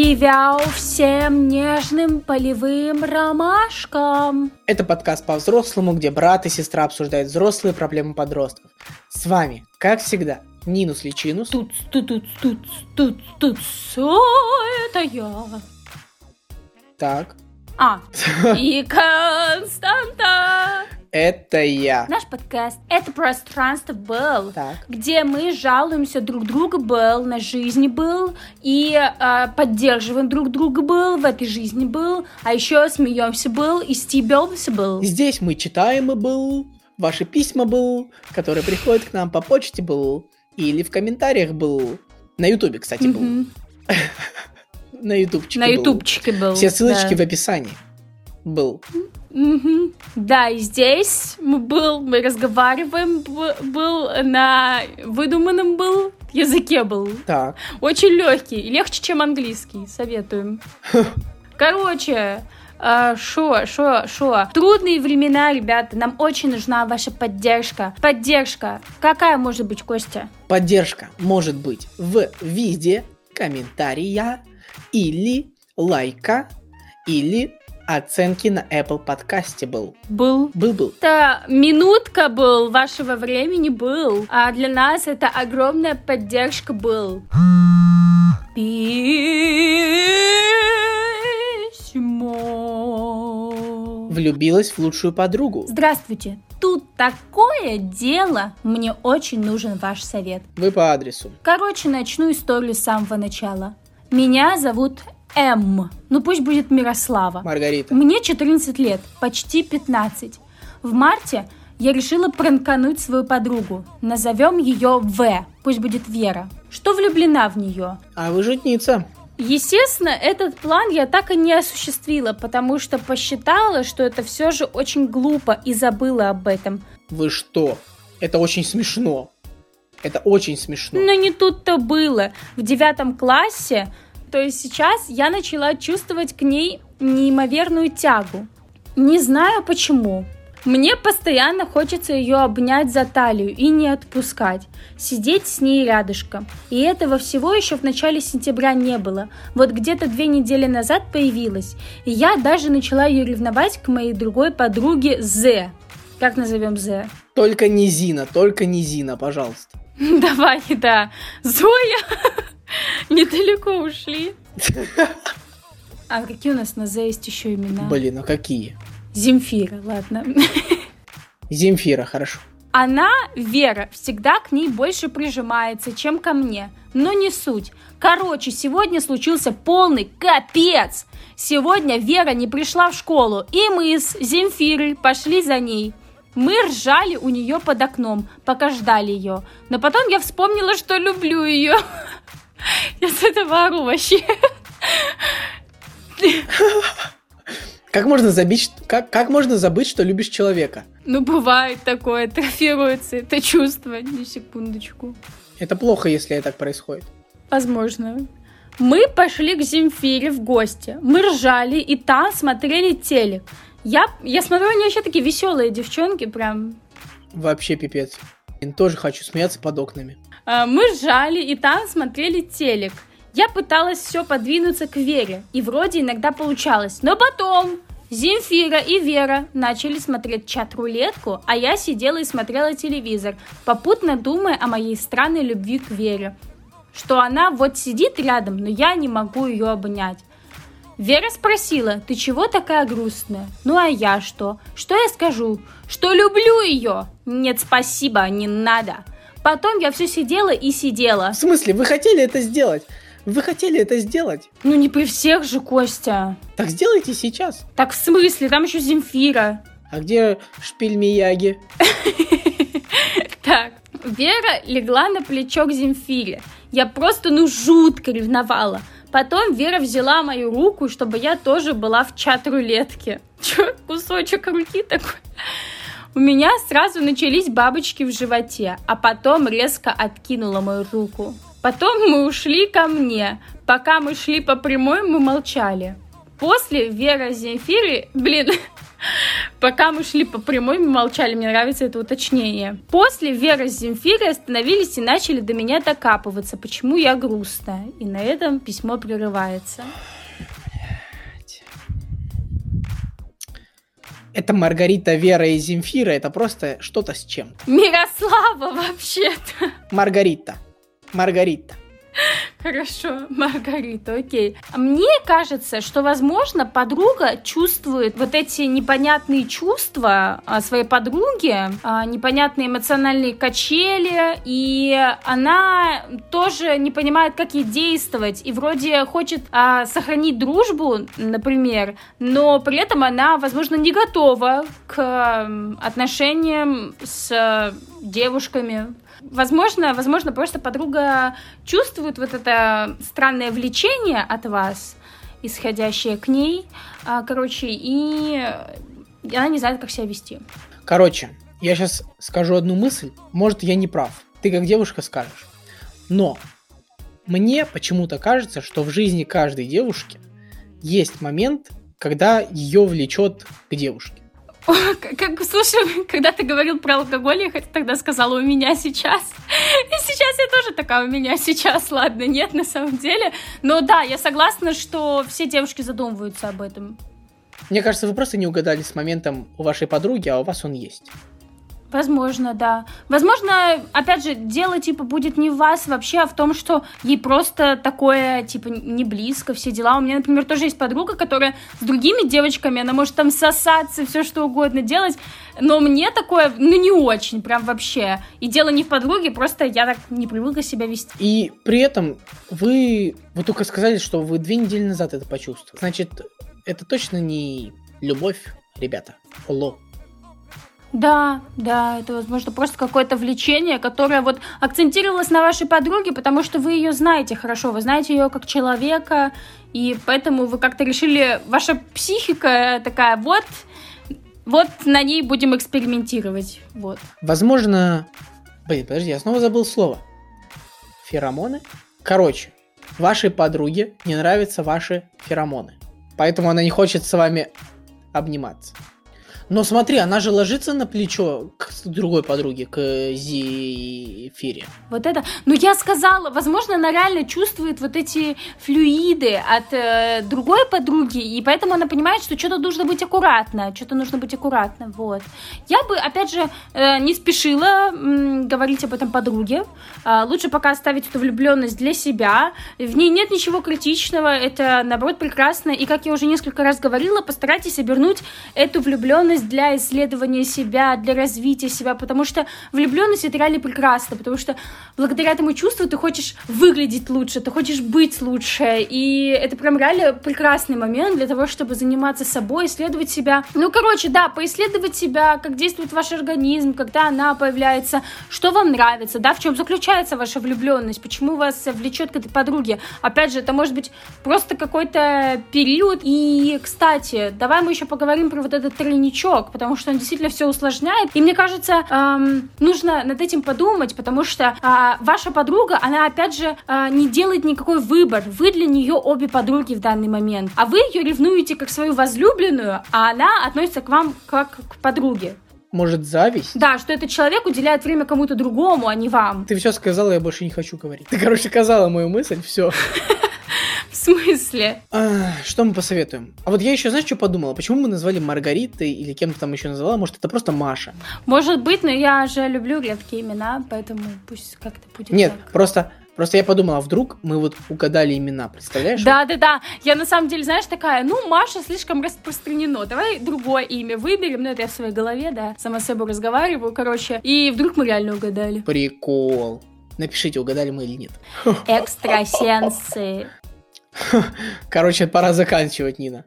Привяу всем нежным полевым ромашкам. Это подкаст по-взрослому, где брат и сестра обсуждают взрослые проблемы подростков. С вами, как всегда, Нинус Личинус. Тут, тут, тут, тут, тут, тут, это я. Так. А, и Константа. Это я. Наш подкаст — это пространство был, Так. где мы жалуемся друг другу был, на жизни был, и э, поддерживаем друг друга был, в этой жизни был, а еще смеемся был и стебемся был. Здесь мы читаем и был, ваши письма был, которые приходят к нам по почте был, или в комментариях был. На ютубе, кстати, был. Мгм. На ютубчике На был. ютубчике был. Все ссылочки да. в описании. Был. Мгм. Да, и здесь мы был, мы разговариваем, был на выдуманном был языке был. Так. Очень легкий, легче, чем английский, советуем. Короче, шо, шо, шо. Трудные времена, ребята, нам очень нужна ваша поддержка. Поддержка. Какая может быть, Костя? Поддержка может быть в виде комментария или лайка или оценки на Apple подкасте был. Был. Был-был. Это минутка был вашего времени был, а для нас это огромная поддержка был. Письмо. Влюбилась в лучшую подругу. Здравствуйте. Тут такое дело. Мне очень нужен ваш совет. Вы по адресу. Короче, начну историю с самого начала. Меня зовут М. Ну пусть будет Мирослава. Маргарита. Мне 14 лет, почти 15. В марте я решила пранкануть свою подругу. Назовем ее В, пусть будет Вера. Что влюблена в нее. А вы житница. Естественно, этот план я так и не осуществила, потому что посчитала, что это все же очень глупо и забыла об этом. Вы что? Это очень смешно. Это очень смешно. Но не тут-то было. В девятом классе, то есть сейчас, я начала чувствовать к ней неимоверную тягу. Не знаю почему. Мне постоянно хочется ее обнять за талию и не отпускать, сидеть с ней рядышком. И этого всего еще в начале сентября не было. Вот где-то две недели назад появилась. И я даже начала ее ревновать к моей другой подруге З. Как назовем З? Только не Зина, только не Зина, пожалуйста. Давай, да. Зоя, недалеко ушли. А какие у нас на З есть еще имена? Блин, а какие? Земфира, ладно. Земфира, хорошо. Она, Вера, всегда к ней больше прижимается, чем ко мне. Но не суть. Короче, сегодня случился полный капец. Сегодня Вера не пришла в школу, и мы с Земфирой пошли за ней. Мы ржали у нее под окном, пока ждали ее. Но потом я вспомнила, что люблю ее. Я с этого ору вообще. Как можно забить, как, как можно забыть, что любишь человека? Ну, бывает такое, трофируется это чувство. На секундочку. Это плохо, если так происходит. Возможно. Мы пошли к Земфире в гости. Мы ржали и там смотрели телек. Я, я смотрю, они вообще такие веселые девчонки, прям. Вообще пипец. Блин, Тоже хочу смеяться под окнами. А, Мы ржали и там смотрели телек. Я пыталась все подвинуться к Вере, и вроде иногда получалось. Но потом Земфира и Вера начали смотреть чат-рулетку, а я сидела и смотрела телевизор, попутно думая о моей странной любви к Вере. Что она вот сидит рядом, но я не могу ее обнять. Вера спросила, ты чего такая грустная? Ну а я что? Что я скажу? Что люблю ее? Нет, спасибо, не надо. Потом я все сидела и сидела. В смысле, вы хотели это сделать? Вы хотели это сделать? Ну не при всех же, Костя. Так сделайте сейчас. Так в смысле? Там еще Земфира. А где шпиль Мияги? Так, Вера легла на плечо к Земфире. Я просто, ну, жутко ревновала. Потом Вера взяла мою руку, чтобы я тоже была в чат-рулетке. Чё, кусочек руки такой? У меня сразу начались бабочки в животе, а потом резко откинула мою руку. Потом мы ушли ко мне. Пока мы шли по прямой, мы молчали. После Вера с Земфирой, блин, Пока мы шли по прямой, мы молчали, мне нравится это уточнение. После Вера с Земфирой остановились и начали до меня докапываться, почему я грустная. И на этом письмо прерывается. Это Маргарита, Вера и Земфира, это просто что-то с чем. Мирослава вообще-то. Маргарита. Маргарита. Хорошо, Маргарита, окей. Мне кажется, что, возможно, подруга чувствует вот эти непонятные чувства своей подруги, а, непонятные эмоциональные качели, и она тоже не понимает, как ей действовать, и вроде хочет а, сохранить дружбу, например, но при этом она, возможно, не готова к отношениям с девушками, Возможно, возможно, просто подруга чувствует вот это странное влечение от вас, исходящее к ней, а, короче, и она не знает, как себя вести. Короче, я сейчас скажу одну мысль, может, я не прав. Ты как девушка скажешь. Но мне почему-то кажется, что в жизни каждой девушки есть момент, когда ее влечет к девушке. Как, слушай, когда ты говорил про алкоголь, я тогда сказала у меня сейчас. И сейчас я тоже такая у меня сейчас. Ладно, нет, на самом деле. Но да, я согласна, что все девушки задумываются об этом. Мне кажется, вы просто не угадали с моментом у вашей подруги, а у вас он есть. Возможно, да. Возможно, опять же, дело, типа, будет не в вас вообще, а в том, что ей просто такое, типа, не близко, все дела. У меня, например, тоже есть подруга, которая с другими девочками, она может там сосаться, все что угодно делать, но мне такое, ну, не очень, прям вообще. И дело не в подруге, просто я так не привыкла себя вести. И при этом вы, вы только сказали, что вы две недели назад это почувствовали. Значит, это точно не любовь, ребята. Оло. Да, да, это, возможно, просто какое-то влечение, которое вот акцентировалось на вашей подруге, потому что вы ее знаете хорошо, вы знаете ее как человека, и поэтому вы как-то решили, ваша психика такая, вот, вот на ней будем экспериментировать, вот. Возможно, блин, подожди, я снова забыл слово. Феромоны? Короче, вашей подруге не нравятся ваши феромоны, поэтому она не хочет с вами обниматься. Но смотри, она же ложится на плечо к другой подруге, к Зефире. Вот это. Ну, я сказала, возможно, она реально чувствует вот эти флюиды от э, другой подруги, и поэтому она понимает, что что-то нужно быть аккуратно, что-то нужно быть аккуратно, вот. Я бы, опять же, э, не спешила м, говорить об этом подруге. Э, лучше пока оставить эту влюбленность для себя. В ней нет ничего критичного, это, наоборот, прекрасно. И, как я уже несколько раз говорила, постарайтесь обернуть эту влюбленность влюбленность для исследования себя, для развития себя, потому что влюбленность это реально прекрасно, потому что благодаря этому чувству ты хочешь выглядеть лучше, ты хочешь быть лучше, и это прям реально прекрасный момент для того, чтобы заниматься собой, исследовать себя. Ну, короче, да, поисследовать себя, как действует ваш организм, когда она появляется, что вам нравится, да, в чем заключается ваша влюбленность, почему вас влечет к этой подруге. Опять же, это может быть просто какой-то период. И, кстати, давай мы еще поговорим про вот этот тройничок, новичок, потому что он действительно все усложняет. И мне кажется, эм, нужно над этим подумать, потому что э, ваша подруга, она опять же э, не делает никакой выбор. Вы для нее обе подруги в данный момент. А вы ее ревнуете как свою возлюбленную, а она относится к вам как к подруге. Может, зависть? Да, что этот человек уделяет время кому-то другому, а не вам. Ты все сказала, я больше не хочу говорить. Ты, короче, сказала мою мысль, все. В смысле? А, что мы посоветуем? А вот я еще, знаешь, что подумала? Почему мы назвали Маргаритой или кем-то там еще называла? Может, это просто Маша? Может быть, но я же люблю редкие имена, поэтому пусть как-то будет Нет, так. просто Просто я подумала, а вдруг мы вот угадали имена, представляешь? Да, да, да. Я на самом деле, знаешь, такая, ну, Маша слишком распространено. Давай другое имя выберем. Ну, это я в своей голове, да, сама с собой разговариваю, короче. И вдруг мы реально угадали. Прикол. Напишите, угадали мы или нет. Экстрасенсы. Короче, пора заканчивать, Нина.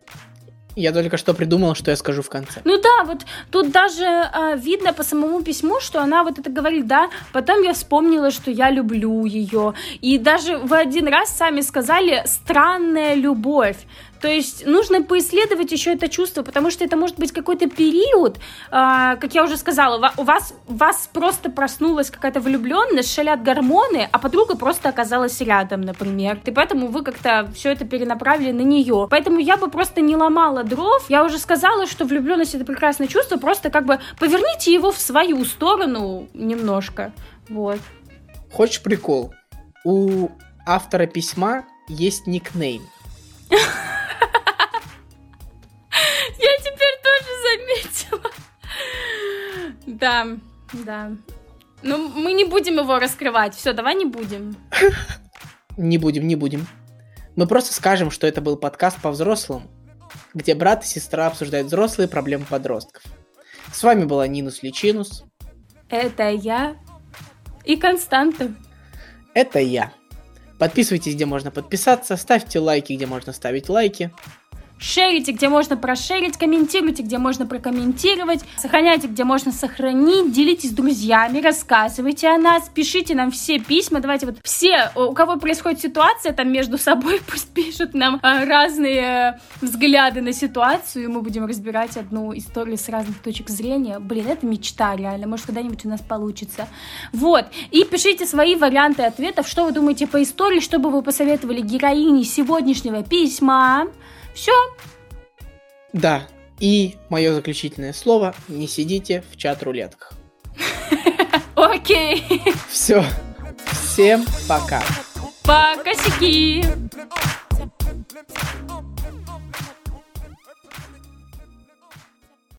Я только что придумал, что я скажу в конце. Ну да, вот тут даже э, видно по самому письму, что она вот это говорит, да. Потом я вспомнила, что я люблю ее. И даже в один раз сами сказали странная любовь. То есть нужно поисследовать еще это чувство, потому что это может быть какой-то период, э, как я уже сказала, у вас, у вас просто проснулась какая-то влюбленность, шалят гормоны, а подруга просто оказалась рядом, например. И поэтому вы как-то все это перенаправили на нее. Поэтому я бы просто не ломала дров. Я уже сказала, что влюбленность это прекрасное чувство, просто как бы поверните его в свою сторону немножко. Вот. Хочешь прикол? У автора письма есть никнейм. Да, да. Ну, мы не будем его раскрывать. Все, давай не будем. Не будем, не будем. Мы просто скажем, что это был подкаст по взрослым, где брат и сестра обсуждают взрослые проблемы подростков. С вами была Нинус Личинус. Это я и Константа. Это я. Подписывайтесь, где можно подписаться, ставьте лайки, где можно ставить лайки. Шерите, где можно прошерить, комментируйте, где можно прокомментировать, сохраняйте, где можно сохранить, делитесь с друзьями, рассказывайте о нас, пишите нам все письма, давайте вот все, у кого происходит ситуация там между собой, пусть пишут нам а, разные взгляды на ситуацию, и мы будем разбирать одну историю с разных точек зрения. Блин, это мечта реально, может когда-нибудь у нас получится. Вот, и пишите свои варианты ответов, что вы думаете по истории, что бы вы посоветовали героине сегодняшнего письма. Все. Да, и мое заключительное слово, не сидите в чат-рулетках. Окей. Все. Всем пока. Пока, сики.